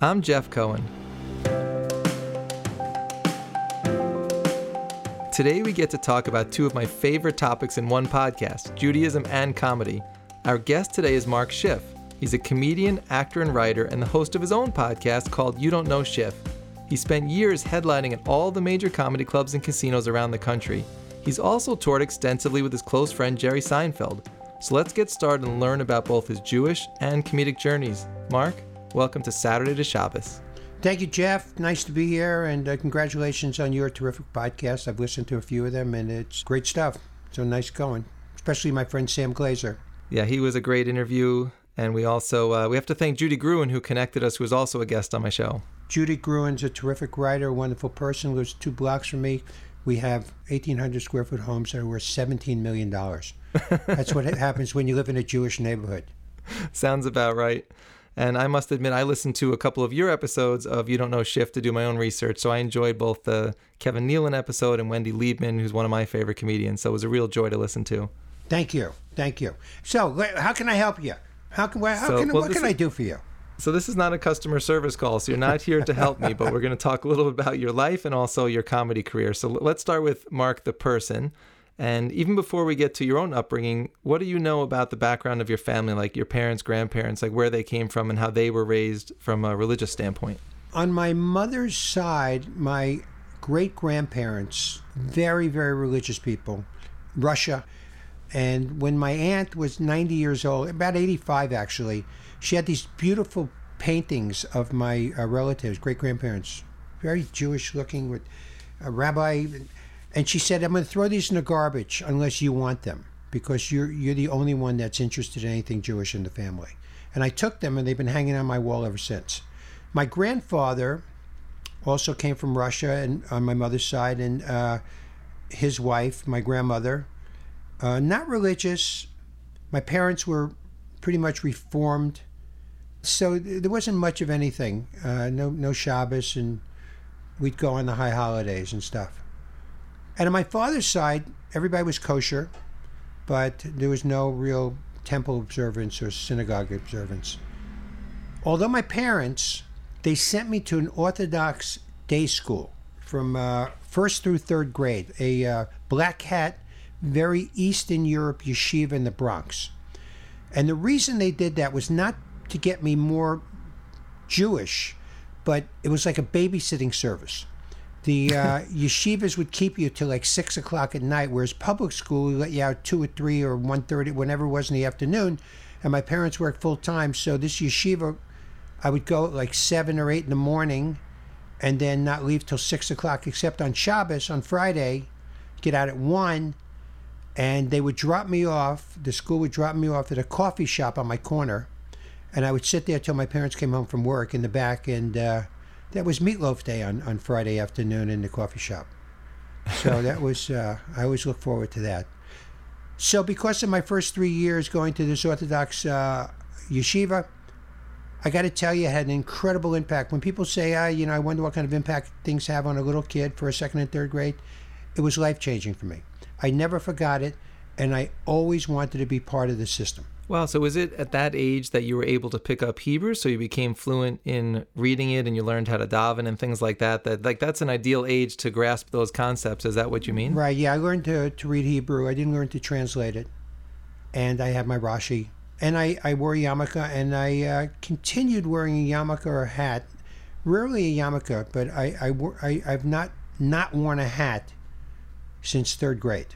I'm Jeff Cohen. Today we get to talk about two of my favorite topics in one podcast Judaism and comedy. Our guest today is Mark Schiff. He's a comedian, actor, and writer, and the host of his own podcast called You Don't Know Schiff. He spent years headlining at all the major comedy clubs and casinos around the country. He's also toured extensively with his close friend Jerry Seinfeld. So let's get started and learn about both his Jewish and comedic journeys. Mark, welcome to Saturday to Shabbos. Thank you, Jeff. Nice to be here, and uh, congratulations on your terrific podcast. I've listened to a few of them, and it's great stuff. So nice going, especially my friend Sam Glazer. Yeah, he was a great interview, and we also uh, we have to thank Judy Gruen who connected us, who was also a guest on my show. Judy Gruen's a terrific writer, wonderful person. Lives two blocks from me. We have 1,800 square foot homes that are worth 17 million dollars. That's what happens when you live in a Jewish neighborhood. Sounds about right. And I must admit, I listened to a couple of your episodes of You Don't Know Schiff to do my own research. So I enjoyed both the Kevin Nealon episode and Wendy Liebman, who's one of my favorite comedians. So it was a real joy to listen to. Thank you. Thank you. So, how can I help you? How can, how So, can well, what can I do for you? So this is not a customer service call, so you're not here to help me, but we're going to talk a little bit about your life and also your comedy career. So let's start with Mark the person. And even before we get to your own upbringing, what do you know about the background of your family, like your parents, grandparents, like where they came from and how they were raised from a religious standpoint? On my mother's side, my great grandparents, very, very religious people, Russia. And when my aunt was 90 years old, about 85 actually, she had these beautiful paintings of my uh, relatives, great grandparents, very Jewish looking with a rabbi. And she said, I'm going to throw these in the garbage unless you want them because you're, you're the only one that's interested in anything Jewish in the family. And I took them and they've been hanging on my wall ever since. My grandfather also came from Russia and on my mother's side, and uh, his wife, my grandmother, uh, not religious. My parents were pretty much reformed, so th- there wasn't much of anything. Uh, no, no Shabbos, and we'd go on the high holidays and stuff. And on my father's side, everybody was kosher, but there was no real temple observance or synagogue observance. Although my parents, they sent me to an Orthodox day school from uh, first through third grade, a uh, black hat, very Eastern Europe yeshiva in the Bronx. And the reason they did that was not to get me more Jewish, but it was like a babysitting service. The uh, yeshivas would keep you till like six o'clock at night, whereas public school would let you out two or three or one thirty, whenever it was in the afternoon. And my parents worked full time, so this yeshiva, I would go at like seven or eight in the morning, and then not leave till six o'clock, except on Shabbos on Friday, get out at one, and they would drop me off. The school would drop me off at a coffee shop on my corner, and I would sit there till my parents came home from work in the back, and uh, that was meatloaf day on, on Friday afternoon in the coffee shop. So that was uh, I always look forward to that. So because of my first three years going to this Orthodox uh, yeshiva, I got to tell you, it had an incredible impact. When people say, ah, you know, I wonder what kind of impact things have on a little kid for a second and third grade, it was life changing for me. I never forgot it, and I always wanted to be part of the system. Wow, so was it at that age that you were able to pick up Hebrew, so you became fluent in reading it and you learned how to daven and things like that? That like that's an ideal age to grasp those concepts. Is that what you mean? Right, yeah, I learned to, to read Hebrew. I didn't learn to translate it. And I had my Rashi. And I, I wore a yarmulke, and I uh, continued wearing a yarmulke or a hat. Rarely a yarmulke, but I, I, wore- I, I've not, not worn a hat since third grade.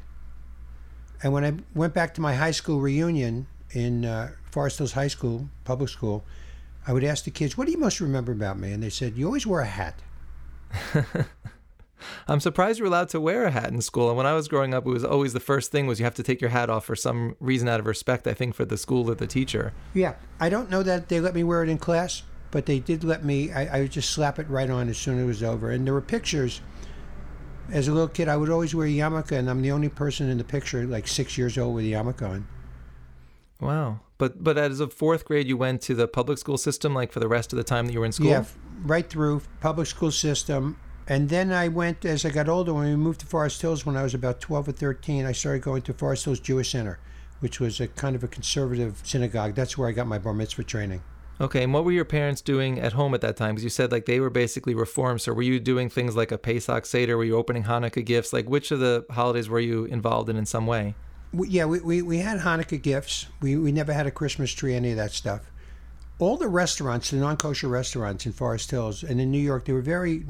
And when I went back to my high school reunion in uh, Forest Hills High School, public school, I would ask the kids, What do you most remember about me? And they said, You always wore a hat. I'm surprised you're allowed to wear a hat in school. And when I was growing up, it was always the first thing was you have to take your hat off for some reason out of respect, I think, for the school or the teacher. Yeah, I don't know that they let me wear it in class, but they did let me. I, I would just slap it right on as soon as it was over. And there were pictures. As a little kid, I would always wear a yarmulke, and I'm the only person in the picture, like six years old, with a yarmulke on. Wow. But but as a fourth grade, you went to the public school system, like for the rest of the time that you were in school. Yeah, right through public school system. And then I went as I got older. When we moved to Forest Hills, when I was about 12 or 13, I started going to Forest Hills Jewish Center, which was a kind of a conservative synagogue. That's where I got my bar mitzvah training. Okay, and what were your parents doing at home at that time? Because you said like they were basically reformed. So were you doing things like a Pesach Seder? Were you opening Hanukkah gifts? Like which of the holidays were you involved in in some way? Yeah, we, we, we had Hanukkah gifts. We, we never had a Christmas tree, any of that stuff. All the restaurants, the non kosher restaurants in Forest Hills and in New York, they were very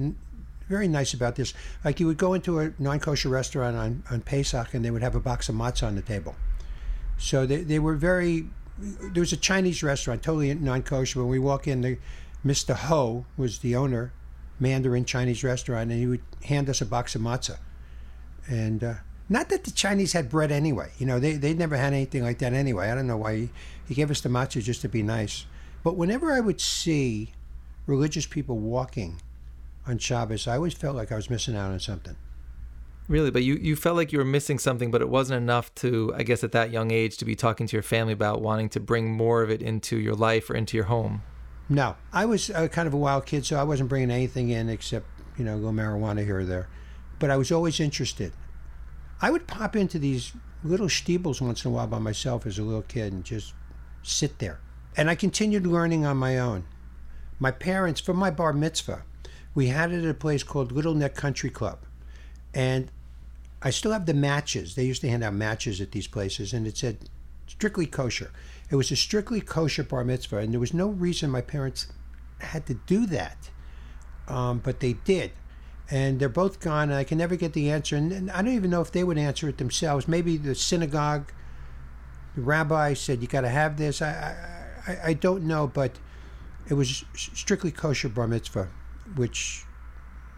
very nice about this. Like you would go into a non kosher restaurant on, on Pesach and they would have a box of matzah on the table. So they, they were very. There was a Chinese restaurant, totally non kosher. When we walk in, the, Mr. Ho was the owner, Mandarin Chinese restaurant, and he would hand us a box of matzah. And uh, not that the Chinese had bread anyway. You know, they, they never had anything like that anyway. I don't know why he, he gave us the matzah just to be nice. But whenever I would see religious people walking on Shabbos, I always felt like I was missing out on something. Really, but you, you felt like you were missing something, but it wasn't enough to, I guess, at that young age, to be talking to your family about wanting to bring more of it into your life or into your home. No, I was uh, kind of a wild kid, so I wasn't bringing anything in except, you know, little marijuana here or there. But I was always interested. I would pop into these little shtiebels once in a while by myself as a little kid and just sit there. And I continued learning on my own. My parents, for my bar mitzvah, we had it at a place called Little Neck Country Club. And I still have the matches. They used to hand out matches at these places, and it said strictly kosher. It was a strictly kosher bar mitzvah, and there was no reason my parents had to do that. Um, but they did. And they're both gone, and I can never get the answer. And, I don't even know if they would answer it themselves. Maybe the synagogue, the rabbi said, You got to have this. I, I, I don't know, but it was strictly kosher bar mitzvah which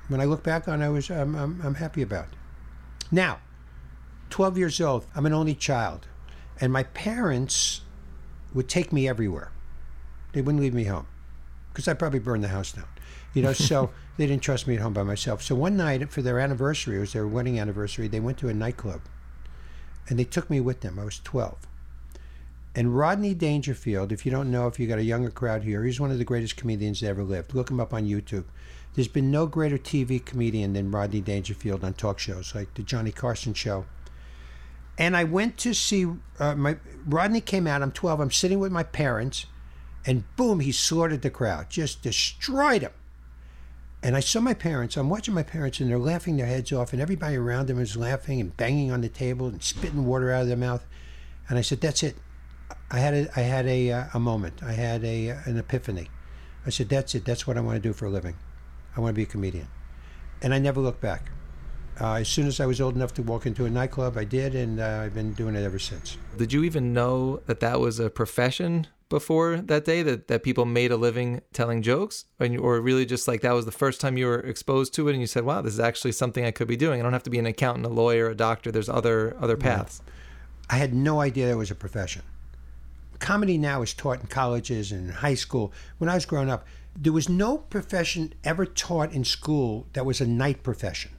when I look back on, I was I'm, I'm, I'm happy about. Now, 12 years old, I'm an only child, and my parents would take me everywhere. They wouldn't leave me home because I'd probably burn the house down, you know. So they didn't trust me at home by myself. So one night for their anniversary, it was their wedding anniversary. They went to a nightclub, and they took me with them. I was 12. And Rodney Dangerfield, if you don't know, if you got a younger crowd here, he's one of the greatest comedians that ever lived. Look him up on YouTube. There's been no greater TV comedian than Rodney Dangerfield on talk shows like the Johnny Carson show. And I went to see uh, my Rodney came out. I'm 12. I'm sitting with my parents, and boom, he slaughtered the crowd, just destroyed them. And I saw my parents. I'm watching my parents, and they're laughing their heads off, and everybody around them is laughing and banging on the table and spitting water out of their mouth. And I said, "That's it. I had a, I had a, uh, a moment. I had a, uh, an epiphany. I said, that's it. That's what I want to do for a living. I want to be a comedian. And I never looked back. Uh, as soon as I was old enough to walk into a nightclub, I did, and uh, I've been doing it ever since. Did you even know that that was a profession before that day, that, that people made a living telling jokes? Or, or really just like that was the first time you were exposed to it and you said, wow, this is actually something I could be doing. I don't have to be an accountant, a lawyer, a doctor. There's other, other paths. I had no idea there was a profession comedy now is taught in colleges and high school. When I was growing up, there was no profession ever taught in school that was a night profession.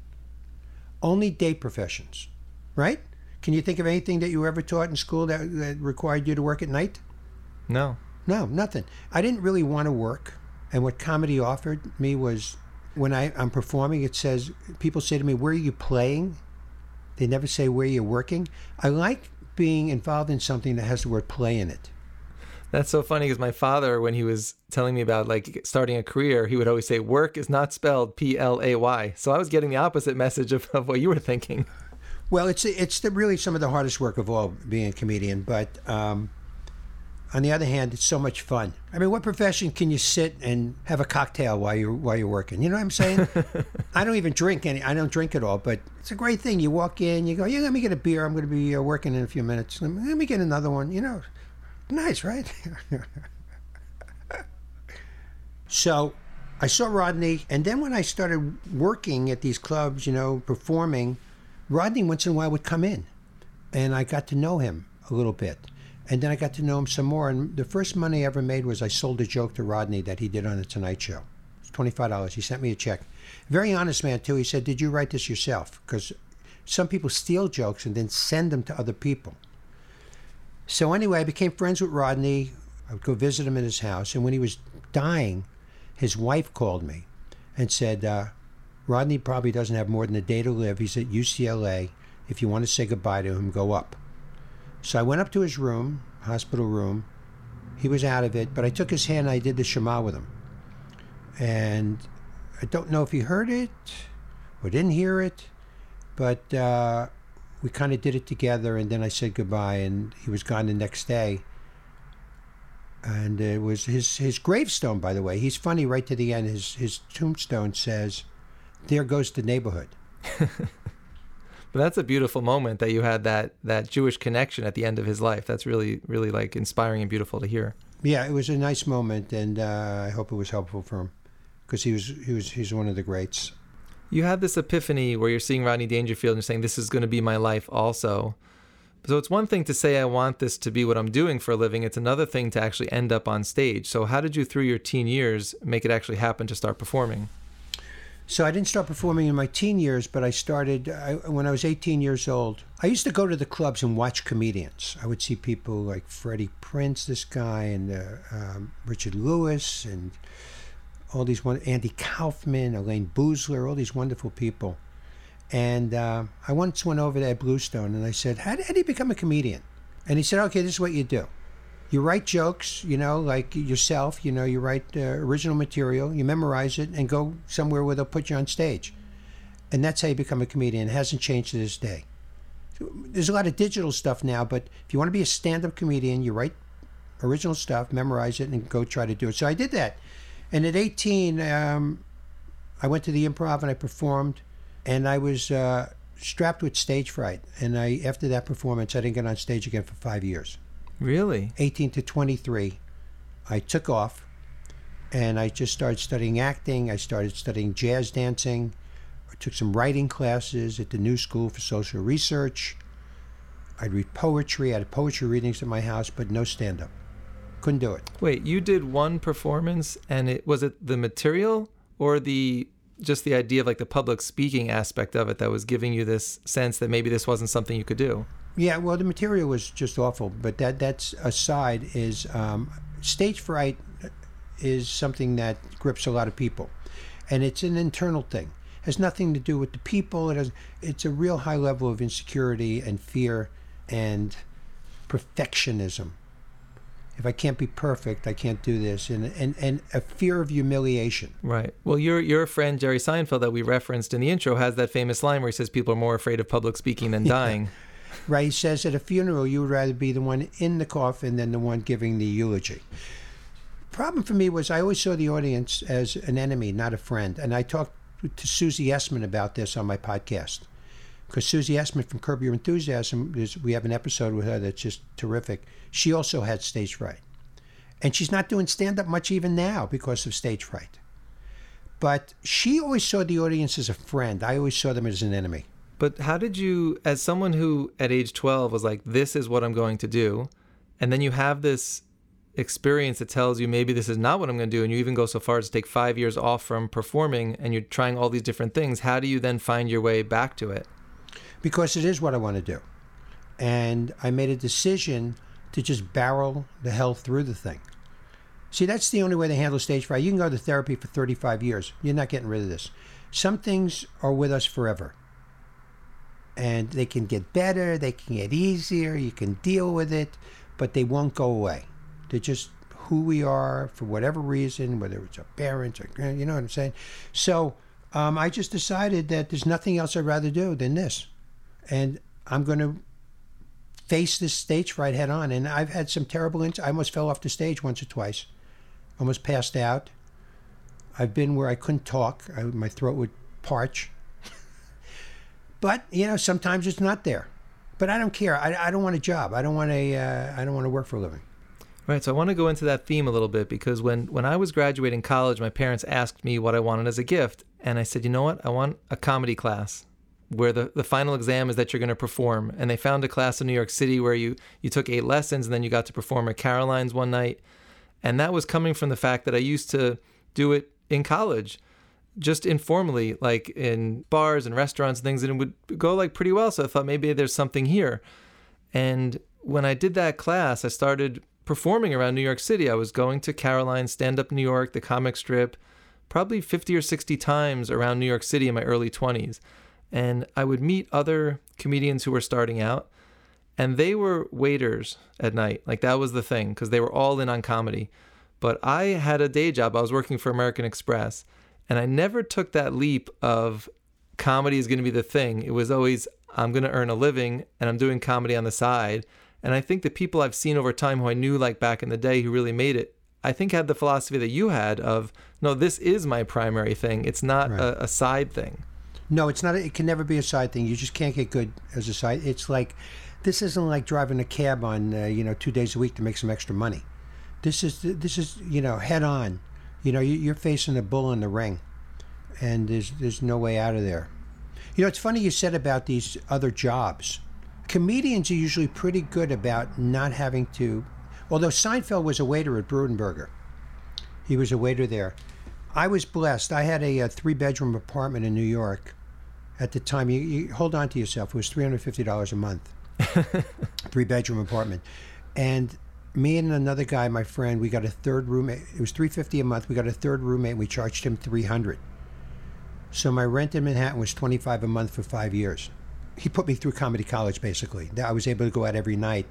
Only day professions, right? Can you think of anything that you were ever taught in school that, that required you to work at night? No. No, nothing. I didn't really want to work. And what comedy offered me was when I, I'm performing, it says, people say to me, Where are you playing? They never say where you're working. I like being involved in something that has the word play in it. That's so funny because my father, when he was telling me about like starting a career, he would always say, "Work is not spelled P L A Y." So I was getting the opposite message of, of what you were thinking. Well, it's it's the, really some of the hardest work of all being a comedian, but um, on the other hand, it's so much fun. I mean, what profession can you sit and have a cocktail while you're while you're working? You know what I'm saying? I don't even drink any. I don't drink at all, but it's a great thing. You walk in, you go, yeah, let me get a beer. I'm going to be uh, working in a few minutes. Let me, let me get another one. You know, nice, right? so, I saw Rodney, and then when I started working at these clubs, you know, performing, Rodney once in a while would come in, and I got to know him a little bit and then I got to know him some more. And the first money I ever made was I sold a joke to Rodney that he did on The Tonight Show. It's $25. He sent me a check. Very honest man, too. He said, Did you write this yourself? Because some people steal jokes and then send them to other people. So, anyway, I became friends with Rodney. I would go visit him in his house. And when he was dying, his wife called me and said, uh, Rodney probably doesn't have more than a day to live. He's at UCLA. If you want to say goodbye to him, go up. So I went up to his room, hospital room, He was out of it, but I took his hand. And I did the Shema with him, and I don't know if he heard it or didn't hear it, but uh, we kind of did it together. And then I said goodbye, and he was gone the next day. And it was his his gravestone, by the way. He's funny right to the end. His his tombstone says, "There goes the neighborhood." But that's a beautiful moment that you had that that Jewish connection at the end of his life. That's really really like inspiring and beautiful to hear. Yeah, it was a nice moment, and uh, I hope it was helpful for him because he was he was he's one of the greats. You had this epiphany where you're seeing Rodney Dangerfield and you're saying this is going to be my life also. So it's one thing to say I want this to be what I'm doing for a living. It's another thing to actually end up on stage. So how did you through your teen years make it actually happen to start performing? So I didn't start performing in my teen years, but I started I, when I was 18 years old. I used to go to the clubs and watch comedians. I would see people like Freddie Prinze, this guy, and uh, um, Richard Lewis, and all these one Andy Kaufman, Elayne Boosler, all these wonderful people. And uh, I once went over to Ed Bluestone and I said, how, how do you become a comedian? And he said, okay, this is what you do. You write jokes, you know, like yourself, you know, you write uh, original material, you memorize it, and go somewhere where they'll put you on stage. And that's how you become a comedian. It hasn't changed to this day. There's a lot of digital stuff now, but if you want to be a stand up comedian, you write original stuff, memorize it, and go try to do it. So I did that. And at 18, um, I went to the improv and I performed and I was uh, strapped with stage fright. And I, after that performance, I didn't get on stage again for five years. Really? 18 to 23, I took off, and I just started studying acting. I started studying jazz dancing. I took some writing classes at the New School for Social Research. I'd read poetry. I had poetry readings at my house, but no stand up. Couldn't do it. Wait, you did one performance, and it was it the material or the just the idea of like the public speaking aspect of it that was giving you this sense that maybe this wasn't something you could do? Yeah, well, the material was just awful, but that that's aside. Is um, stage fright is something that grips a lot of people, and it's an internal thing. It has nothing to do with the people. It has. It's a real high level of insecurity and fear and perfectionism. If I can't be perfect, I can't do this, and and, and a fear of humiliation. Right. Well, your your friend Jerry Seinfeld that we referenced in the intro has that famous line where he says people are more afraid of public speaking than dying. Right. He says at a funeral, you would rather be the one in the coffin than the one giving the eulogy. Problem for me was I always saw the audience as an enemy, not a friend. And I talked to Susie Essman about this on my podcast. Because Susie Essman from Curb Your Enthusiasm, is, we have an episode with her that's just terrific. She also had stage fright. And she's not doing stand up much even now because of stage fright. But she always saw the audience as a friend. I always saw them as an enemy. But how did you, as someone who at age 12 was like, this is what I'm going to do, and then you have this experience that tells you maybe this is not what I'm going to do, and you even go so far as to take five years off from performing and you're trying all these different things, how do you then find your way back to it? Because it is what I want to do. And I made a decision to just barrel the hell through the thing. See, that's the only way to handle stage fright. You can go to therapy for 35 years. You're not getting rid of this. Some things are with us forever and they can get better, they can get easier, you can deal with it, but they won't go away. They're just who we are for whatever reason, whether it's our parents or you know what I'm saying. So um, I just decided that there's nothing else I'd rather do than this, and I'm going to face this stage fright head on. And I've had some terrible. Ins- I almost fell off the stage once or twice, almost passed out. I've been where I couldn't talk. I, my throat would parch. But you know, sometimes it's not there. But I don't care. I, I don't want a job. I don't want a. Uh, I don't want to work for a living. Right. So I want to go into that theme a little bit because when when I was graduating college, my parents asked me what I wanted as a gift, and I said, you know what, I want a comedy class where the, the final exam is that you're going to perform. And they found a class in New York City where you you took eight lessons and then you got to perform at Caroline's one night, and that was coming from the fact that I used to do it in college just informally, like in bars and restaurants and things, and it would go like pretty well. So I thought maybe there's something here. And when I did that class, I started performing around New York City. I was going to Caroline, Stand Up New York, the comic strip, probably 50 or 60 times around New York City in my early 20s. And I would meet other comedians who were starting out. and they were waiters at night. Like that was the thing because they were all in on comedy. But I had a day job. I was working for American Express, and I never took that leap of comedy is going to be the thing. It was always I'm going to earn a living and I'm doing comedy on the side. And I think the people I've seen over time who I knew like back in the day who really made it, I think had the philosophy that you had of no, this is my primary thing. It's not Right. a, a side thing. No, it's not. It can never be a side thing. You just can't get good as a side. It's like this isn't like driving a cab on uh, you know two days a week to make some extra money. This is this is you know head on. You know you- you're facing a bull in the ring, and there's there's no way out of there. You know it's funny you said about these other jobs. Comedians are usually pretty good about not having to. Although Seinfeld was a waiter at Brudenberger, he was a waiter there. I was blessed. I had a, a three bedroom apartment in New York at the time. You, you hold on to yourself. It was three hundred fifty dollars a month, three bedroom apartment, and me and another guy, my friend, we got a third roommate. It was three fifty a month. We got a third roommate. and We charged him three hundred. So my rent in Manhattan was twenty five a month for five years. He put me through comedy college basically. I was able to go out every night,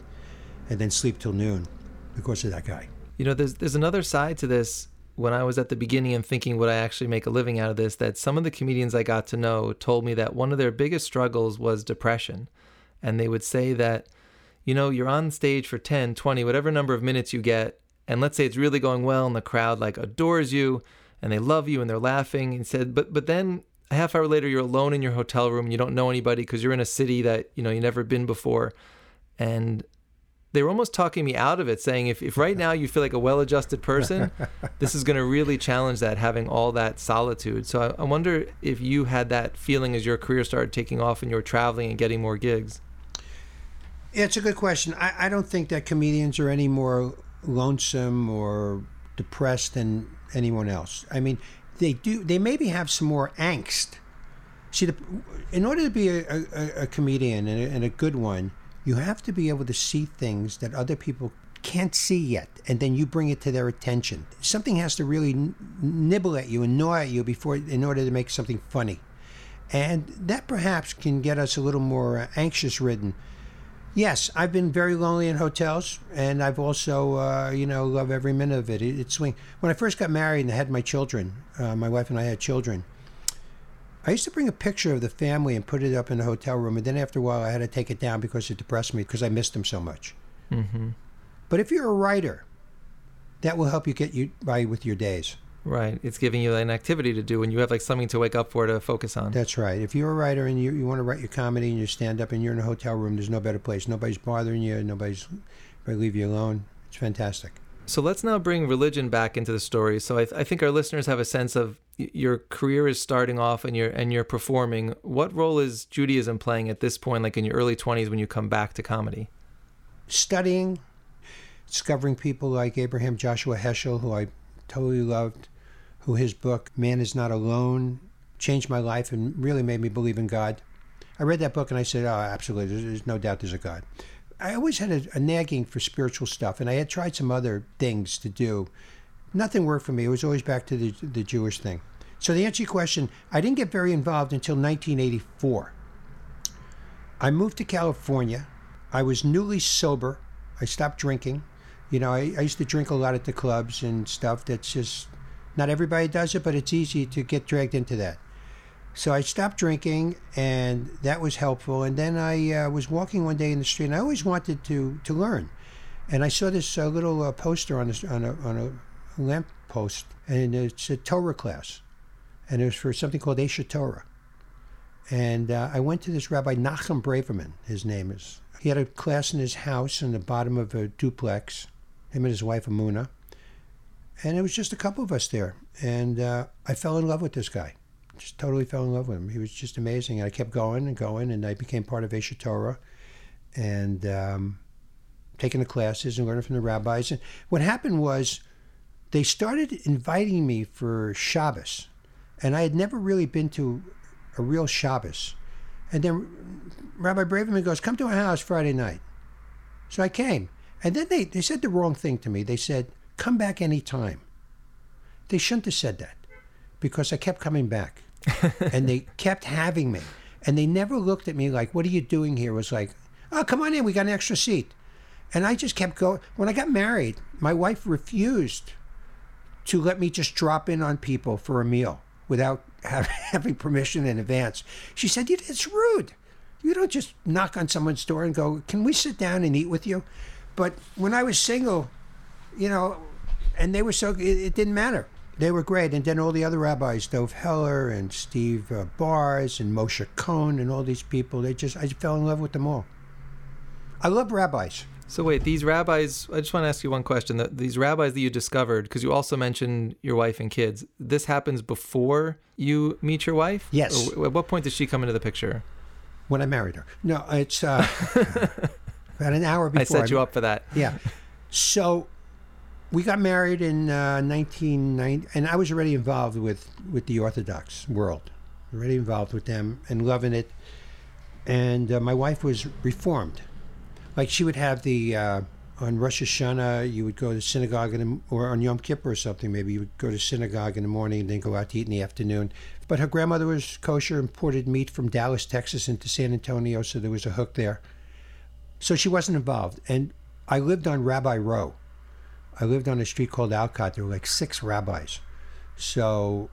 and then sleep till noon, because of that guy. You know, there's there's another side to this. When I was at the beginning and thinking, would I actually make a living out of this? That some of the comedians I got to know told me that one of their biggest struggles was depression, and they would say that, you know, you're on stage for 10, 20, whatever number of minutes you get, and let's say it's really going well, and the crowd like adores you, and they love you, and they're laughing, and said, but but then a half hour later, you're alone in your hotel room, and you don't know anybody because you're in a city that you know you've never been before, and they were almost talking me out of it, saying if, if right now you feel like a well adjusted person, this is going to really challenge that, having all that solitude. So I, I wonder if you had that feeling as your career started taking off and you were traveling and getting more gigs. Yeah, it's a good question. I, I don't think that comedians are any more lonesome or depressed than anyone else. I mean, they do. They maybe have some more angst. See, the, in order to be a, a, a comedian and a, and a good one, you have to be able to see things that other people can't see yet, and then you bring it to their attention. Something has to really n- nibble at you and gnaw at you before, in order to make something funny, and that perhaps can get us a little more anxious-ridden. Yes, I've been very lonely in hotels, and I've also, uh, you know, love every minute of it. it. It's swing. When I first got married and I had my children, uh, my wife and I had children. I used to bring a picture of the family and put it up in the hotel room, and then after a while, I had to take it down because it depressed me because I missed them so much. Mm-hmm. But if you're a writer, that will help you get you by with your days. Right. It's giving you an activity to do and you have like something to wake up for to focus on. That's right. If you're a writer and you, you want to write your comedy and you stand up and you're in a hotel room, there's no better place. Nobody's bothering you. Nobody's going to leave you alone. It's fantastic. So let's now bring religion back into the story. So I, th- I think our listeners have a sense of y- your career is starting off and you're and you're performing. What role is Judaism playing at this point, like in your early 20s when you come back to comedy? Studying, discovering people like Abraham Joshua Heschel, who I totally loved, who his book "Man Is Not Alone" changed my life and really made me believe in God. I read that book and I said, "Oh, absolutely. There's, no doubt there's a God." I always had a, a nagging for spiritual stuff, and I had tried some other things to do. Nothing worked for me. It was always back to the, the Jewish thing. So, to answer your question, I didn't get very involved until 1984. I moved to California. I was newly sober. I stopped drinking. You know, I, I used to drink a lot at the clubs and stuff. That's just not everybody does it, but it's easy to get dragged into that. So I stopped drinking, and that was helpful. And then I uh, was walking one day in the street, and I always wanted to to learn. And I saw this uh, little uh, poster on a, on a on a lamp post, and it's a Torah class, and it was for something called Aish HaTorah. And uh, I went to this Rabbi Nachum Braverman. His name is. He had a class in his house in the bottom of a duplex. Him and his wife Emuna, and it was just a couple of us there. And uh, I fell in love with this guy just totally fell in love with him. He was just amazing. And I kept going and going, and I became part of Aish HaTorah and um, taking the classes and learning from the rabbis. And what happened was they started inviting me for Shabbos, and I had never really been to a real Shabbos. And then Rabbi Braverman goes, Come to our house Friday night. So I came. And then they, they said the wrong thing to me. They said, Come back anytime. They shouldn't have said that because I kept coming back and they kept having me. And they never looked at me like, What are you doing here? It was like, Oh, come on in. We got an extra seat. And I just kept going. When I got married, my wife refused to let me just drop in on people for a meal without having permission in advance. She said, It's rude. You don't just knock on someone's door and go, Can we sit down and eat with you? But when I was single, you know, and they were so, it, it didn't matter. They were great. And then all the other rabbis, Dov Heller and Steve uh, Baars and Moshe Cohn and all these people, they just, I just fell in love with them all. I love rabbis. So wait, these rabbis. I just want to ask you one question. That these rabbis that you discovered, because you also mentioned your wife and kids. This happens before you meet your wife. Yes. Or at what point does she come into the picture? When I married her. No, it's uh, about an hour before. I set you up for that. Yeah. So we got married in uh, 1990, and I was already involved with with the Orthodox world, already involved with them and loving it. And uh, my wife was reformed like she would have the uh, on Rosh Hashanah, you would go to synagogue, in the, or on Yom Kippur or something. Maybe you would go to synagogue in the morning and then go out to eat in the afternoon. But her grandmother was kosher, imported meat from Dallas, Texas, into San Antonio, so there was a hook there. So she wasn't involved. And I lived on Rabbi Row. I lived on a street called Alcott. There were like six rabbis. So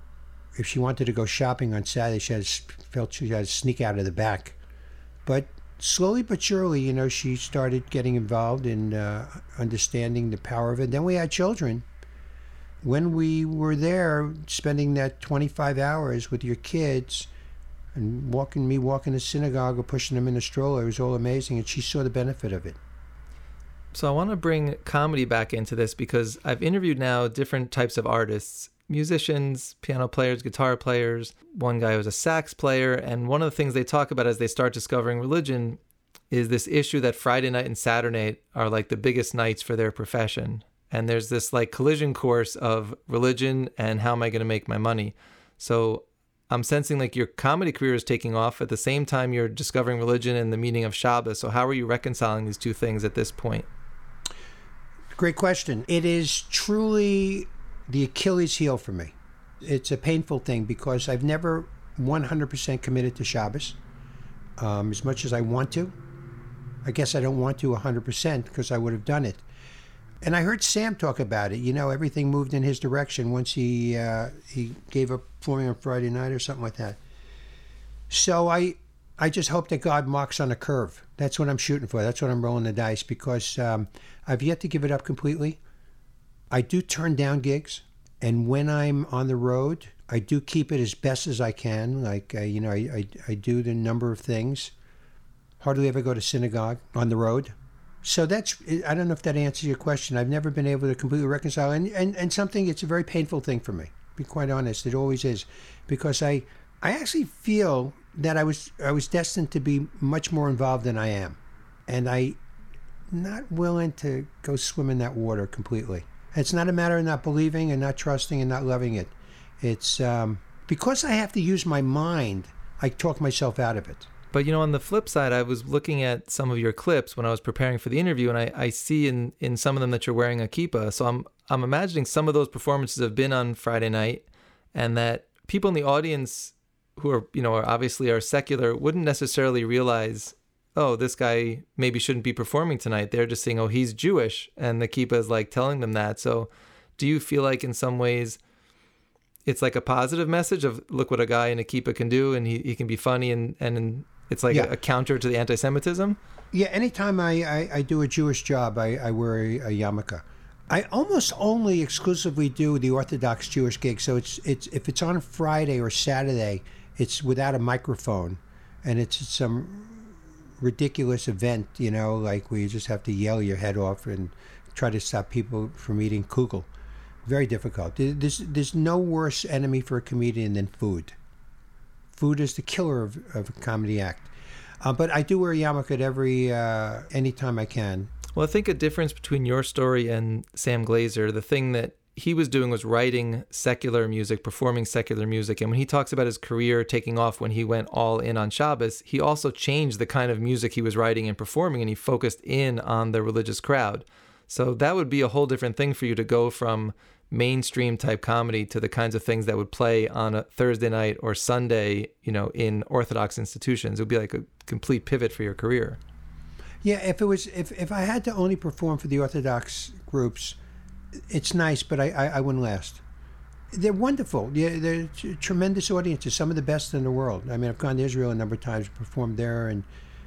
if she wanted to go shopping on Saturday, she had felt she had to sneak out of the back. But slowly but surely, you know, she started getting involved in uh, understanding the power of it. Then we had children. When we were there, spending that 25 hours with your kids and walking me walking to synagogue or pushing them in a stroller, it was all amazing. And she saw the benefit of it. So I want to bring comedy back into this because I've interviewed now different types of artists musicians, piano players, guitar players. One guy was a sax player. And one of the things they talk about as they start discovering religion is this issue that Friday night and Saturday are like the biggest nights for their profession. And there's this like collision course of religion and how am I going to make my money. So I'm sensing like your comedy career is taking off at the same time you're discovering religion and the meaning of Shabbos. So how are you reconciling these two things at this point? Great question. It is truly the Achilles heel for me. It's a painful thing because I've never 100% committed to Shabbos um, as much as I want to. I guess I don't want to 100% because I would have done it. And I heard Sam talk about it. You know, everything moved in his direction once he uh, he gave up performing on Friday night or something like that. So I I just hope that God marks on a curve. That's what I'm shooting for. That's what I'm rolling the dice because um, I've yet to give it up completely. I do turn down gigs, and when I'm on the road, I do keep it as best as I can. Like uh, you know, I, I, I do the number of things. Hardly ever go to synagogue on the road. So that's I don't know if that answers your question. I've never been able to completely reconcile, and and, and something it's a very painful thing for me. Be quite honest, it always is, because I I actually feel that I was I was destined to be much more involved than I am, and I not willing to go swim in that water completely. It's not a matter of not believing and not trusting and not loving it. It's um, because I have to use my mind, I talk myself out of it. But you know, on the flip side, I was looking at some of your clips when I was preparing for the interview, and I, I see in, in some of them that you're wearing a kippah. So I'm I'm imagining some of those performances have been on Friday night, and that people in the audience who are you know are obviously are secular wouldn't necessarily realize oh, this guy maybe shouldn't be performing tonight. They're just saying, oh, he's Jewish. And the kippah is like telling them that. So do you feel like in some ways it's like a positive message of look what a guy in a kippah can do and he, he can be funny and, and it's like yeah. a, a, counter to the anti Semitism? Yeah, anytime I, I, I, do a Jewish job, I, I wear a, a yarmulke. I almost only exclusively do the Orthodox Jewish gig. So it's it's if it's on Friday or Saturday, it's without a microphone, and it's some ridiculous event, you know, like where you just have to yell your head off and try to stop people from eating kugel. Very difficult. There's, there's no worse enemy for a comedian than food. Food is the killer of, of a comedy act. Uh, but I do wear a yarmulke at every uh, anytime I can. Well, I think a difference between your story and Sam Glazer, the thing that he was doing was writing secular music, performing secular music. And when he talks about his career taking off when he went all in on Shabbos, he also changed the kind of music he was writing and performing and he focused in on the religious crowd. So that would be a whole different thing for you to go from mainstream type comedy to the kinds of things that would play on a Thursday night or Sunday, you know, in Orthodox institutions. It would be like a complete pivot for your career. Yeah, if it was if if I had to only perform for the Orthodox groups, it's nice, but I I, I wouldn't last. They're wonderful. Yeah, they're t- tremendous audiences. Some of the best in the world. I mean, I've gone to Israel a number of times, performed there, and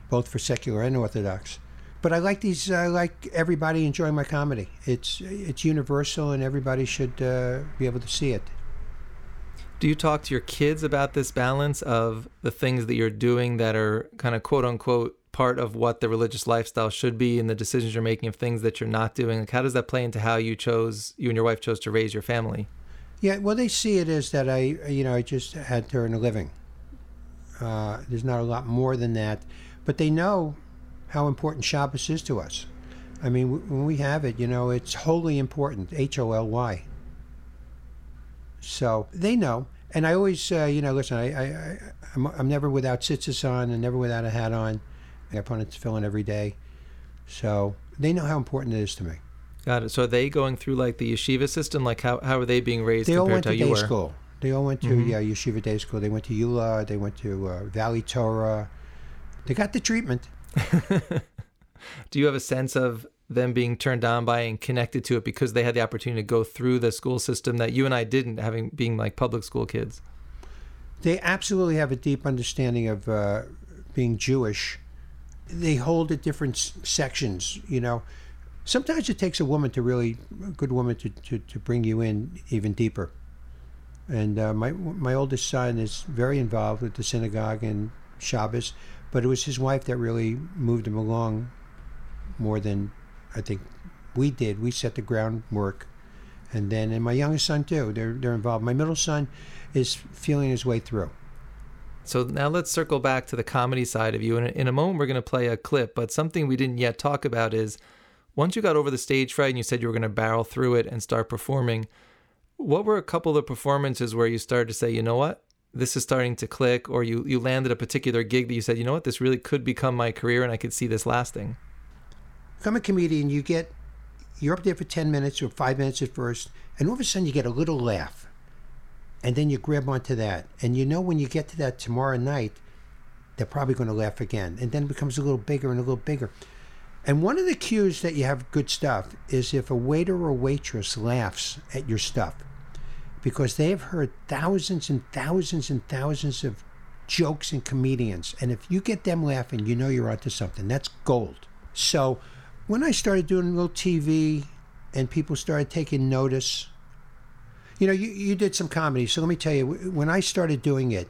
both for secular and Orthodox. But I like these. I like everybody enjoying my comedy. It's it's universal, and everybody should uh, be able to see it. Do you talk to your kids about this balance of the things that you're doing that are kind of quote unquote part of what the religious lifestyle should be and the decisions you're making of things that you're not doing? Like, how does that play into how you chose, you and your wife chose to raise your family? Yeah, well, they see it as that I, you know, I just had to earn a living. Uh, there's not a lot more than that, but they know how important Shabbos is to us. I mean, when we have it, you know, it's wholly important. H O L Y. So they know, and I always, uh, you know, listen. I, I, I I'm, I'm never without tzitzis on, and never without a hat on. I put on tefillin every day, so they know how important it is to me. Got it. So are they going through like the yeshiva system? Like how, how are they being raised They all compared went to day were? school. They all went to Mhm. yeah yeshiva day school. They went to YULA. They went to uh, Valley Torah. They got the treatment. Do you have a sense of them being turned on by and connected to it because they had the opportunity to go through the school system that you and I didn't, having being like public school kids? They absolutely have a deep understanding of uh, being Jewish. They hold at different sections. You know, sometimes it takes a woman to really a good woman to, to, to bring you in even deeper. And uh, my my oldest son is very involved with the synagogue and Shabbos, but it was his wife that really moved him along more than I think we did. We set the groundwork, and then and my youngest son too. They're they're involved. My middle son is feeling his way through. So now let's circle back to the comedy side of you. And in a moment, we're going to play a clip, but something we didn't yet talk about is once you got over the stage fright and you said you were going to barrel through it and start performing, what were a couple of performances where you started to say, you know what? This is starting to click, or you, you landed a particular gig that you said, you know what, this really could become my career and I could see this lasting. Become a comedian, you get you're up there for ten minutes or five minutes at first, and all of a sudden you get a little laugh. And then you grab onto that. And you know when you get to that tomorrow night, they're probably going to laugh again. And then it becomes a little bigger and a little bigger. And one of the cues that you have good stuff is if a waiter or waitress laughs at your stuff because they have heard thousands and thousands and thousands of jokes and comedians. And if you get them laughing, you know you're onto something. That's gold. So when I started doing a little TV and people started taking notice, you know, you, you did some comedy. So let me tell you, when I started doing it,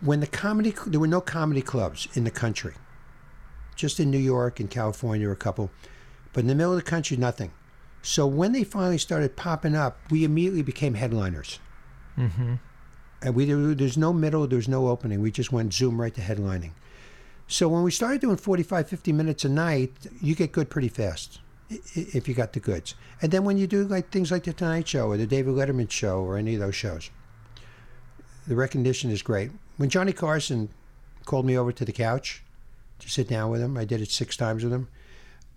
when the comedy, there were no comedy clubs in the country, just in New York and California, a couple, but in the middle of the country, nothing. So when they finally started popping up, we immediately became headliners. Mm-hmm. And we there- there's no middle, there's no opening. We just went zoom right to headlining. So when we started doing 45, 50 minutes a night, you get good pretty fast if you got the goods. And then when you do like things like the Tonight Show or the David Letterman Show or any of those shows, the recognition is great. When Johnny Carson called me over to the couch to sit down with him, I did it six times with him.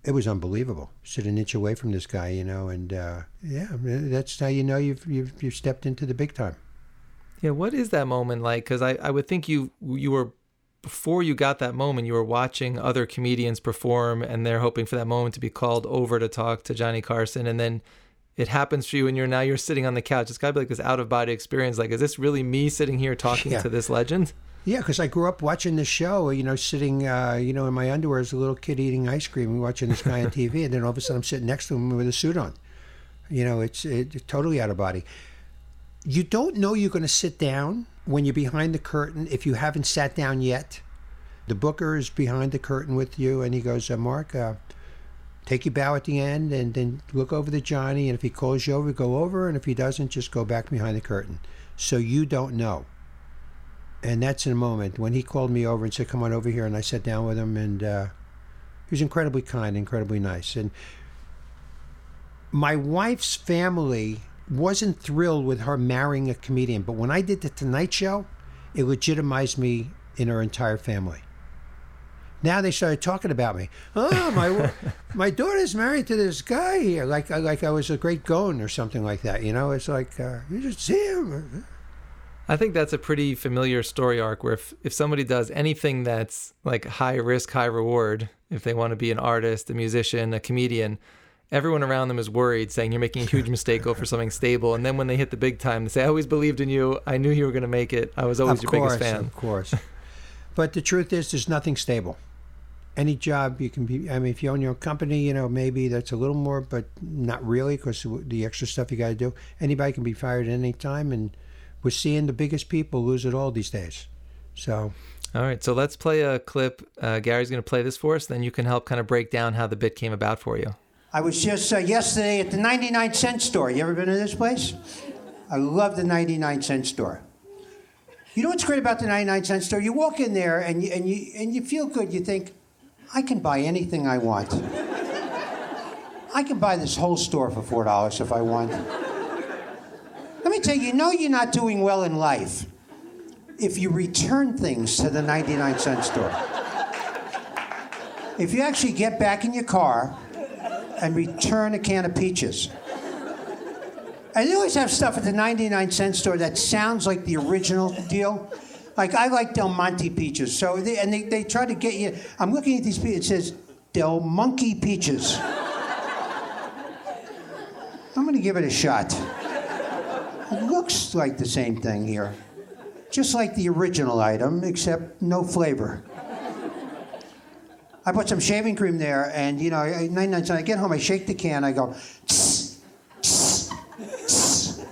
It was unbelievable. Sit an inch away from this guy, you know, and uh, yeah, that's how you know you've, you've you've stepped into the big time. Yeah, what is that moment like? Because I, I would think you you were before you got that moment, you were watching other comedians perform, and they're hoping for that moment to be called over to talk to Johnny Carson, and then it happens for you, and you're now you're sitting on the couch. It's got to be like this out of body experience. Like, is this really me sitting here talking Yeah. to this legend? Yeah, because I grew up watching this show, you know, sitting, uh, you know, in my underwear as a little kid eating ice cream and watching this guy on TV, and then all of a sudden I'm sitting next to him with a suit on. You know, it's, it's totally out of body. You don't know you're going to sit down when you're behind the curtain if you haven't sat down yet. The booker is behind the curtain with you, and he goes, uh, Mark, uh, take your bow at the end, and then look over to Johnny, and if he calls you over, go over, and if he doesn't, just go back behind the curtain. So you don't know and that's in a moment when he called me over and said, "Come on over here," and I sat down with him, and uh, he was incredibly kind, incredibly nice. And my wife's family wasn't thrilled with her marrying a comedian, but when I did the Tonight Show, it legitimized me in her entire family. Now they started talking about me. Oh, my my daughter's married to this guy here, like like I was a great goon or something like that. You know, it's like uh, you just see him. I think that's a pretty familiar story arc where if, if somebody does anything that's like high risk, high reward, if they want to be an artist, a musician, a comedian, everyone around them is worried, saying you're making a huge mistake, go for something stable. And then when they hit the big time, they say, I always believed in you. I knew you were going to make it. I was always of your course, biggest fan. Of course. but the truth is, there's nothing stable. Any job you can be, I mean, if you own your own company, you know, maybe that's a little more, but not really because the extra stuff you got to do. Anybody can be fired at any time. And we're seeing the biggest people lose it all these days. So. All right, so let's play a clip. Uh, Gary's going to play this for us, then you can help kind of break down how the bit came about for you. I was just uh, yesterday at the 99 cent store. You ever been to this place? I love the 99 cent store. You know what's great about the 99 cent store? You walk in there and you, and you, and you feel good. You think, I can buy anything I want. I can buy this whole store for $4 if I want. Let me tell you, you know you're not doing well in life if you return things to the 99 cent store. If you actually get back in your car and return a can of peaches. And they always have stuff at the 99 cent store that sounds like the original deal. Like I like Del Monte peaches. So they, and they, they try to get you. I'm looking at these peaches. It says Del Monkey peaches. I'm going to give it a shot. It looks like the same thing here, just like the original item, except no flavor. I put some shaving cream there, and you know, I- 99 cents. I get home, I shake the can, I go, tss, tss, tss.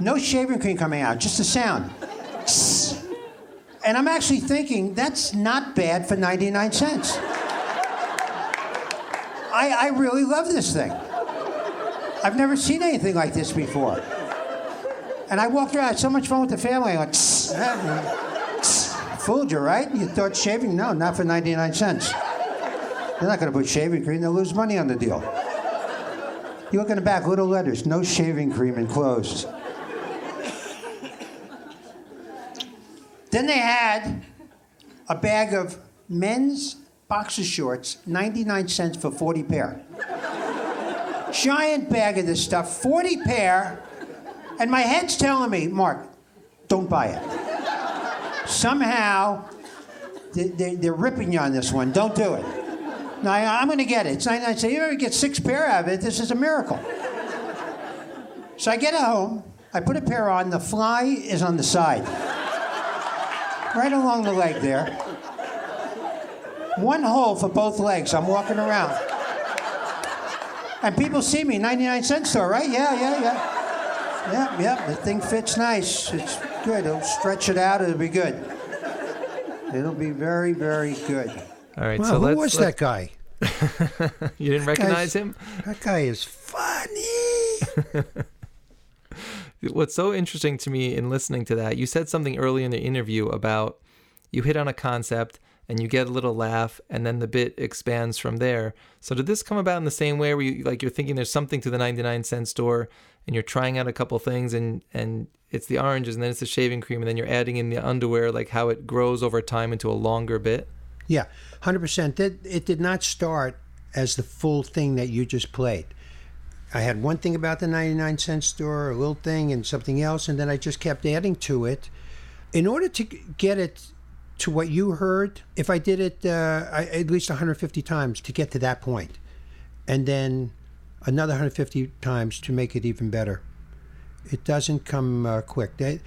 no shaving cream coming out, just a sound. Tss. And I'm actually thinking that's not bad for 99 cents. I, I really love this thing. I've never seen anything like this before. And I walked around, I had so much fun with the family. I went, tss, tss. fooled you, right? You thought shaving? No, not for 99 cents. They're not going to put shaving cream. They'll lose money on the deal. You look in the back, little letters, no shaving cream enclosed. Then they had a bag of men's boxer shorts, 99 cents for 40 pair. Giant bag of this stuff, 40 pair. And my head's telling me, Mark, don't buy it. Somehow, they, they, they're ripping you on this one. Don't do it. No, I, am going to get it. It's 99 cents. You ever get six pair of it, this is a miracle. So I get home. I put a pair on. The fly is on the side. Right along the leg there. One hole for both legs. I'm walking around. And people see me, 99 cent store, right? Yeah, yeah, yeah. Yeah, yeah, the thing fits nice. It's good. It'll stretch it out. It'll be good. It'll be very, very good. All right, Wow, so who was that guy? you didn't recognize him? That guy is funny. What's so interesting to me in listening to that, you said something early in the interview about you hit on a concept and you get a little laugh and then the bit expands from there. So did this come about in the same way where you like you're thinking there's something to the 99 cent store and you're trying out a couple things and and it's the oranges and then it's the shaving cream and then you're adding in the underwear like how it grows over time into a longer bit? Yeah, hundred percent. It it did not start as the full thing that you just played. I had one thing about the ninety-nine cent store, a little thing, and something else, and then I just kept adding to it. In order to get it to what you heard, if I did it uh, I, at least 150 times to get to that point, and then another 150 times to make it even better, it doesn't come uh, quick. They,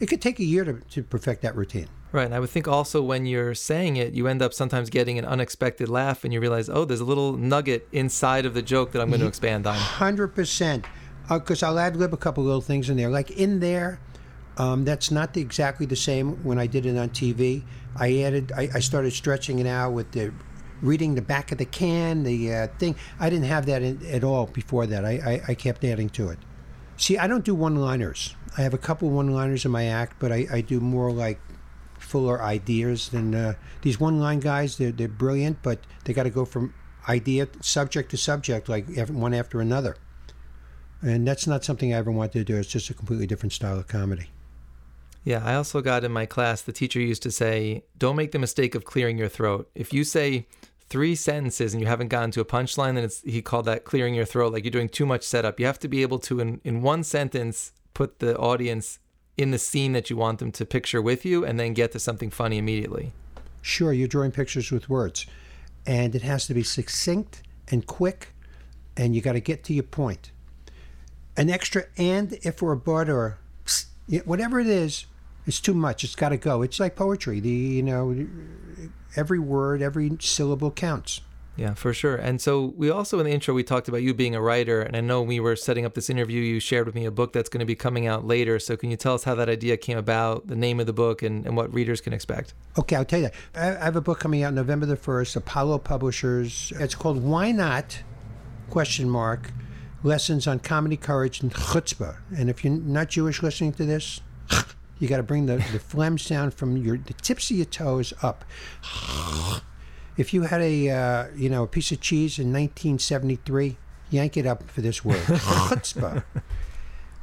it could take a year to, to perfect that routine. Right. And I would think also when you're saying it, you end up sometimes getting an unexpected laugh and you realize, oh, there's a little nugget inside of the joke that I'm going to expand on. Hundred percent, because I'll ad lib a couple little things in there. Like in there, um, that's not the, exactly the same when I did it on TV. I added, I, I started stretching it out with the reading the back of the can, the uh, thing. I didn't have that in, at all before that. I, I, I kept adding to it. See, I don't do one-liners. I have a couple one-liners in my act, but I, I do more like fuller ideas than uh, these one-line guys. They're they're brilliant, but they got to go from idea subject to subject like one after another. And that's not something I ever wanted to do. It's just a completely different style of comedy. Yeah, I also got in my class, the teacher used to say, don't make the mistake of clearing your throat. If you say three sentences and you haven't gotten to a punchline, then it's, he called that clearing your throat, like you're doing too much setup. You have to be able to, in, in one sentence, put the audience in the scene that you want them to picture with you and then get to something funny immediately. Sure, you're drawing pictures with words. and it has to be succinct and quick, and you got to get to your point. An extra and if or but or psst, whatever it is, it's too much. It's got to go. It's like poetry. The you know, every word, every syllable counts. Yeah, for sure. And so we also in the intro we talked about you being a writer, and I know we were setting up this interview, you shared with me a book that's going to be coming out later. So can you tell us how that idea came about, the name of the book, and, and what readers can expect? Okay, I'll tell you that. I have a book coming out November the first, Apollo Publishers. It's called Why Not? Question mark. Lessons on comedy, courage, and chutzpah. And if you're not Jewish listening to this, you got to bring the, the phlegm sound from your the tips of your toes up if you had a uh, you know a piece of cheese in 1973, yank it up for this word chutzpah.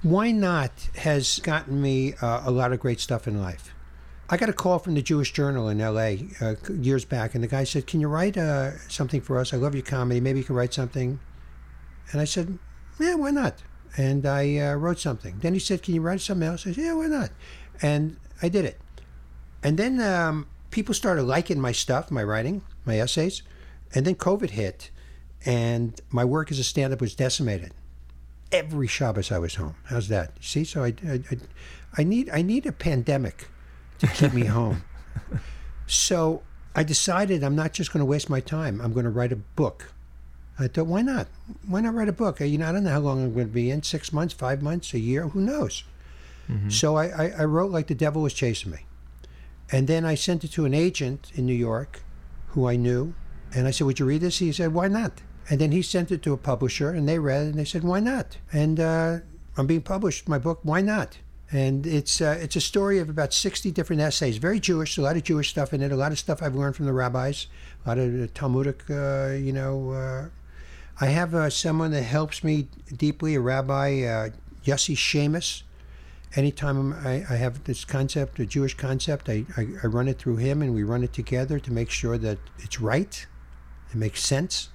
Why not has gotten me uh, a lot of great stuff in life. I got a call from the Jewish Journal in L.A. Uh, years back, and the guy said, "Can you write uh, something for us? I love your comedy. Maybe you can write something." And I said, "Yeah, why not?" And I uh, wrote something. Then he said, "Can you write something else?" I said, "Yeah, why not?" And I did it. And then um, people started liking my stuff, my writing, my essays, and then COVID hit, and my work as a stand-up was decimated. Every Shabbos I was home. How's that? See, so I, I, I, I need I need a pandemic to keep me home. So I decided I'm not just going to waste my time. I'm going to write a book. I thought, why not? Why not write a book? You know, I don't know how long I'm going to be in six months, five months, a year, who knows? Mm-hmm. So I, I, I wrote like the devil was chasing me. And then I sent it to an agent in New York who I knew. And I said, Would you read this? He said, Why not? And then he sent it to a publisher and they read it and they said, Why not? And uh, I'm being published, my book, Why Not? And it's uh, it's a story of about 60 different essays, very Jewish, a lot of Jewish stuff in it, a lot of stuff I've learned from the rabbis, a lot of Talmudic, uh, you know. Uh, I have uh, someone that helps me deeply, a rabbi, uh, Yossi Sheamus, anytime I, I, have this concept, a Jewish concept, I, I, I, run it through him and we run it together to make sure that it's right, it makes sense.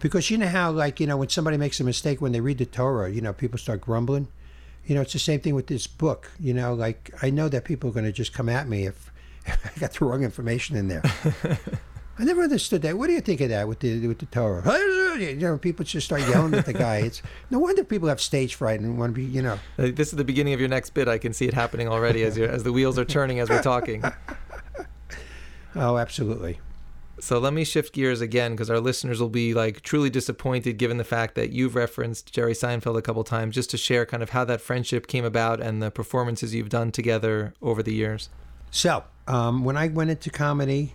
Because you know how, like, you know, when somebody makes a mistake when they read the Torah, you know, people start grumbling. You know, it's the same thing with this book. You know, like, I know that people are going to just come at me if, if I got the wrong information in there. I never understood that. What do you think of that with the with the Torah? You know, people just start yelling at the guy. It's no wonder people have stage fright and want to be, you know. Uh, this is the beginning of your next bit. I can see it happening already as as the wheels are turning as we're talking. oh, absolutely. So let me shift gears again because our listeners will be like truly disappointed given the fact that you've referenced Jerry Seinfeld a couple times just to share kind of how that friendship came about and the performances you've done together over the years. So, um, when I went into comedy,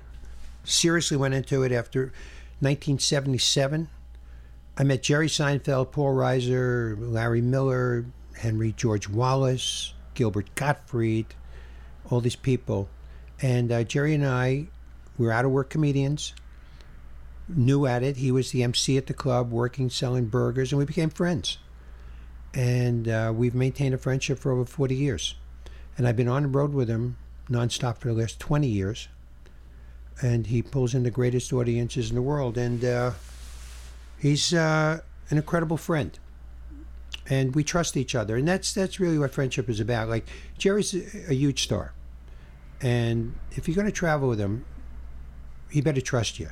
seriously went into it after 1977. I met Jerry Seinfeld, Paul Reiser, Larry Miller, Henry George Wallace, Gilbert Gottfried, all these people. And uh, Jerry and I were out of work comedians, new at it. He was the MC at the club, working, selling burgers, and we became friends. And uh, we've maintained a friendship for over 40 years. And I've been on the road with him nonstop for the last 20 years and he pulls in the greatest audiences in the world. And uh, he's uh, an incredible friend, and we trust each other. And that's that's really what friendship is about. Like Jerry's a, huge star, and if you're going to travel with him, he better trust you.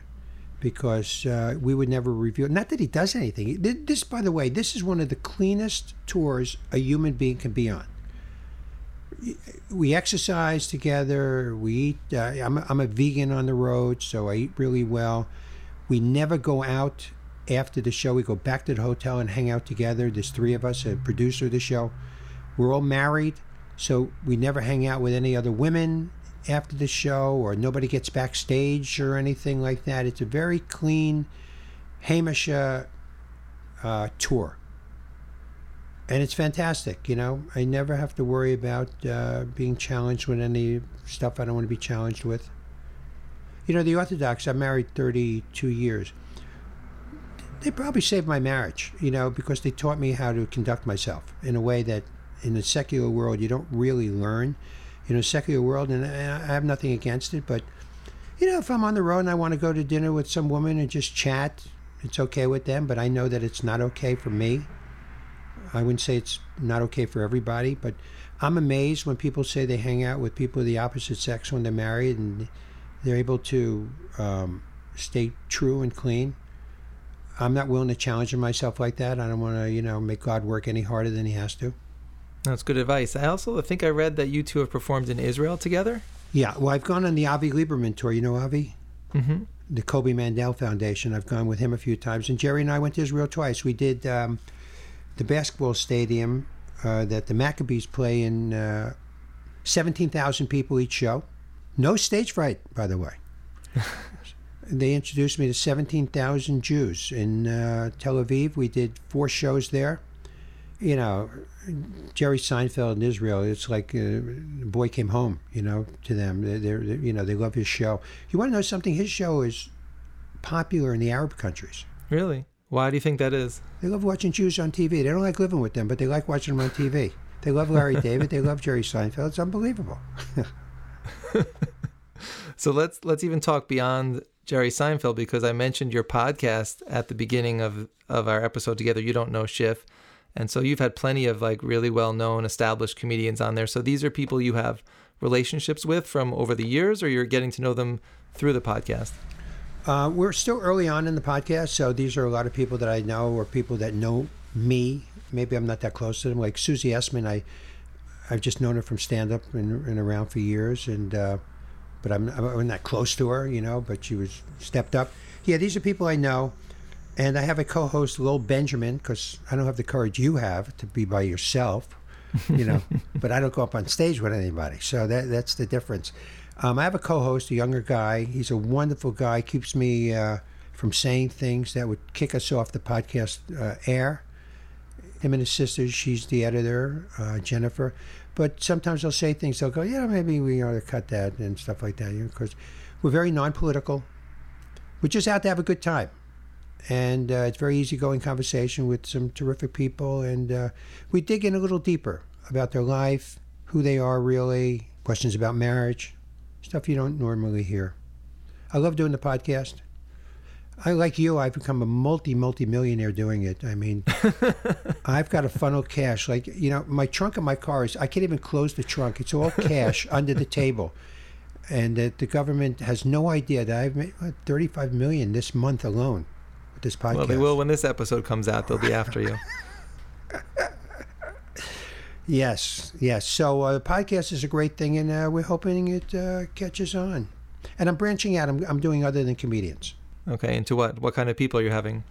Because uh, we would never review. Not that he does anything. This, by the way, this is one of the cleanest tours a human being can be on we exercise together. We eat. Uh, I'm, I'm a vegan on the road, so I eat really well. We never go out after the show. We go back to the hotel and hang out together. There's three of us, a producer of the show. We're all married, so we never hang out with any other women after the show, or nobody gets backstage or anything like that. It's a very clean Hamish uh, tour and it's fantastic. You know, I never have to worry about uh, being challenged with any stuff I don't want to be challenged with. You know, the Orthodox. I'm married 32 years. They probably saved my marriage. You know, because they taught me how to conduct myself in a way that, in the secular world, you don't really learn. You know, secular world, and I have nothing against it, but you know, if I'm on the road and I want to go to dinner with some woman and just chat, it's okay with them. But I know that it's not okay for me. I wouldn't say it's not okay for everybody, but I'm amazed when people say they hang out with people of the opposite sex when they're married and they're able to um, stay true and clean. I'm not willing to challenge myself like that. I don't want to, you know, make God work any harder than He has to. That's good advice. I also think I read that you two have performed in Israel together. Yeah, well, I've gone on the Avi Liberman tour. You know Avi? Mm-hmm. The Koby Mandell Foundation. I've gone with him a few times. And Jerry and I went to Israel twice. We did um, the basketball stadium uh, that the Maccabees play in, uh, 17,000 people each show. No stage fright, by the way. they introduced me to 17,000 Jews in uh, Tel Aviv. We did four shows there. You know, Jerry Seinfeld in Israel, it's like a boy came home, you know, to them. They're, they're, you know, they love his show. You want to know something? His show is popular in the Arab countries. Really? Why do you think that is? They love watching Jews on TV. They don't like living with them, but they like watching them on TV. They love Larry David. They love Jerry Seinfeld. It's unbelievable. so let's let's even talk beyond Jerry Seinfeld because I mentioned your podcast at the beginning of of our episode together. You don't know Schiff, and so you've had plenty of like really well known established comedians on there. So these are people you have relationships with from over the years, or you're getting to know them through the podcast. Uh, we're still early on in the podcast, so these are a lot of people that I know or people that know me. Maybe I'm not that close to them. Like Susie Essman, I I've just known her from stand up and, and around for years, and uh, but I'm I'm not close to her, you know. But she was stepped up. Yeah, these are people I know, and I have a co-host, Lil Benjamin, because I don't have the courage you have to be by yourself, you know. but I don't go up on stage with anybody, so that that's the difference. Um, I have a co-host, a younger guy. He's a wonderful guy. Keeps me uh, from saying things that would kick us off the podcast uh, air. Him and his sister. She's the editor, uh, Jennifer. But sometimes they'll say things. They'll go, "Yeah, maybe we ought to cut that and stuff like that." You know, Because we're very non-political. We're just out to have a good time, and uh, it's very easygoing conversation with some terrific people, and uh, we dig in a little deeper about their life, who they are really, questions about marriage, stuff you don't normally hear. I love doing the podcast. I like you. I've become a multi multi millionaire doing it. I mean, I've got to funnel cash. Like you know, my trunk of my car is I can't even close the trunk. It's all cash under the table, and that the government has no idea that I've made what, 35 million this month alone with this podcast. Well, they will when this episode comes out. They'll be after you. Yes, yes. So uh, the podcast is a great thing, and uh, we're hoping it uh, catches on. And I'm branching out. I'm, I'm doing other than comedians. Okay, into what? What kind of people are you having?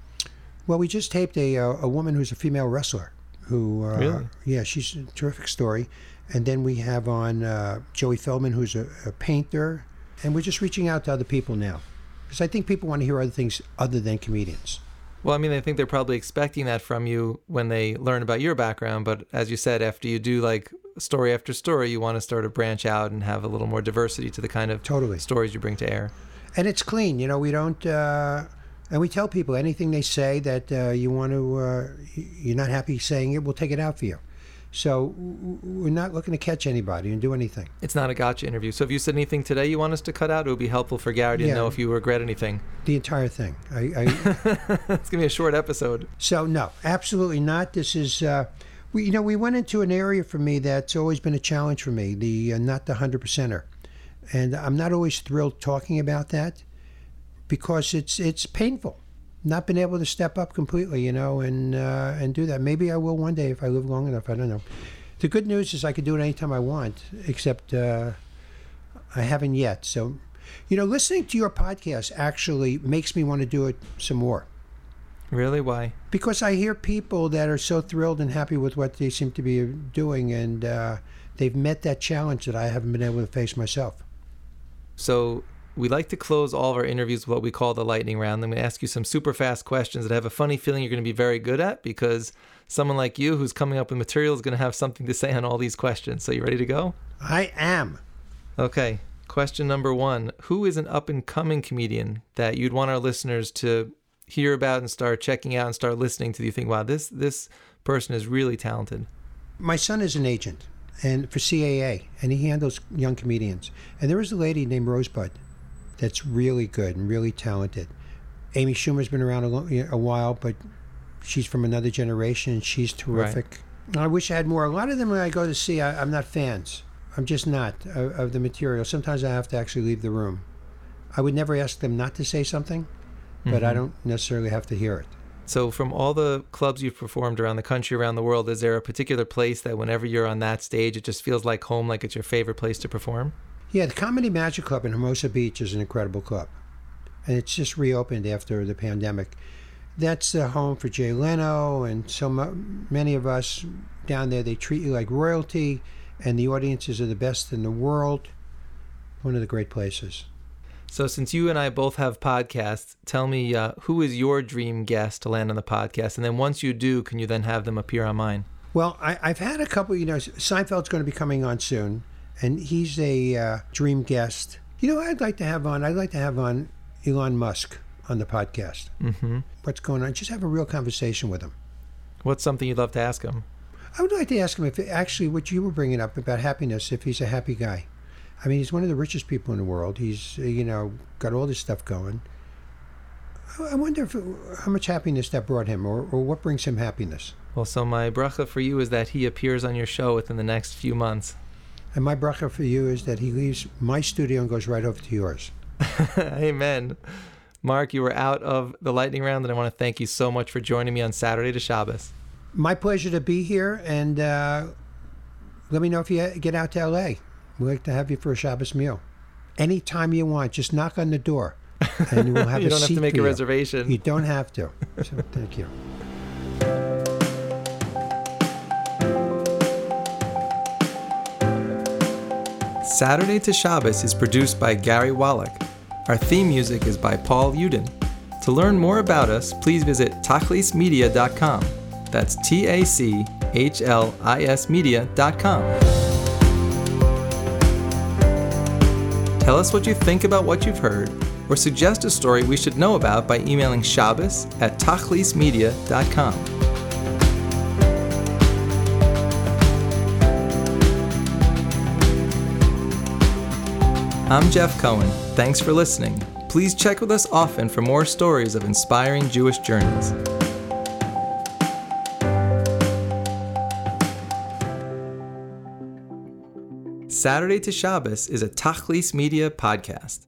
Well, we just taped a uh, a woman who's a female wrestler. Who? Uh, Really? Yeah, she's a terrific story. And then we have on uh, Joey Feldman, who's a, a painter, and we're just reaching out to other people now, because I think people want to hear other things other than comedians. Well, I mean, I think they're probably expecting that from you when they learn about your background. But as you said, after you do like story after story, you want to start to branch out and have a little more diversity to the kind of Totally. stories you bring to air. And it's clean. You know, we don't, uh, and we tell people anything they say that uh, you want to, uh, you're not happy saying it, we'll take it out for you. So we're not looking to catch anybody and do anything. It's not a gotcha interview. So if you said anything today you want us to cut out, it would be helpful for Gary to Yeah. know if you regret anything. The entire thing. I, I, it's gonna be a short episode. so no, absolutely not. This is, uh, we, you know, we went into an area for me that's always been a challenge for me. The uh, not the hundred percenter, and I'm not always thrilled talking about that because it's it's painful. Not been able to step up completely, you know, and uh, and do that. Maybe I will one day if I live long enough. I don't know. The good news is I can do it anytime I want, except uh, I haven't yet. So, you know, listening to your podcast actually makes me want to do it some more Really? Why? because I hear people that are so thrilled and happy with what they seem to be doing, and uh, they've met that challenge that I haven't been able to face myself. So we like to close all of our interviews with what we call the lightning round. I'm going to ask you some super fast questions that I have a funny feeling you're going to be very good at because someone like you who's coming up with material is going to have something to say on all these questions. So you ready to go? I am. Okay. Question number one Who is an up and coming comedian that you'd want our listeners to hear about and start checking out and start listening to? Do you think, wow, this, this person is really talented? My son is an agent and for CAA, and he handles young comedians. And there is a lady named Rosebud that's really good and really talented. Amy Schumer's been around a, lo- a while, but she's from another generation, and she's terrific. I wish I had more. A lot of them when I go to see, I, I'm not fans. I'm just not of, of the material. Sometimes I have to actually leave the room I would never ask them not to say something, but I mm-hmm. don't necessarily have to hear it. So, from all the clubs you've performed around the country, around the world, is there a particular place that whenever you're on that stage, it just feels like home, like it's your favorite place to perform? Yeah, the Comedy Magic Club in Hermosa Beach is an incredible club. And it's just reopened after the pandemic. That's the home for Jay Leno and so many of us down there. They treat you like royalty, and the audiences are the best in the world. One of the great places. So, since you and I both have podcasts, tell me uh, who is your dream guest to land on the podcast? And then once you do, can you then have them appear on mine? Well, I, I've had a couple, you know, Seinfeld's going to be coming on soon, and he's a uh, dream guest. You know, I'd like to have on, I'd like to have on Elon Musk on the podcast. Mm-hmm. What's going on? Just have a real conversation with him. What's something you'd love to ask him? I would like to ask him if actually what you were bringing up about happiness, if he's a happy guy. I mean, he's one of the richest people in the world. He's, you know, got all this stuff going. I I wonder if how much happiness that brought him, or, or what brings him happiness. Well, so my bracha for you is that he appears on your show within the next few months. And my bracha for you is that he leaves my studio and goes right over to yours. Amen. Mark, you were out of the lightning round, and I want to thank you so much for joining me on Saturday to Shabbos. My pleasure to be here, and uh, let me know if you get out to LA. We'd like to have you for a Shabbos meal. Anytime you want, just knock on the door, and we'll have you a don't have to make a you. reservation. You don't have to. So thank you. Saturday to Shabbos is produced by Gary Wallach. Our theme music is by Paul Uden. To learn more about us, please visit tachlismedia.com. That's T A C H L I S media.com. Tell us what you think about what you've heard, or suggest a story we should know about by emailing Shabbos at tachlismedia.com. I'm Jeff Cohen. Thanks for listening. Please check with us often for more stories of inspiring Jewish journeys. Saturday to Shabbos is a Tachlis Media podcast.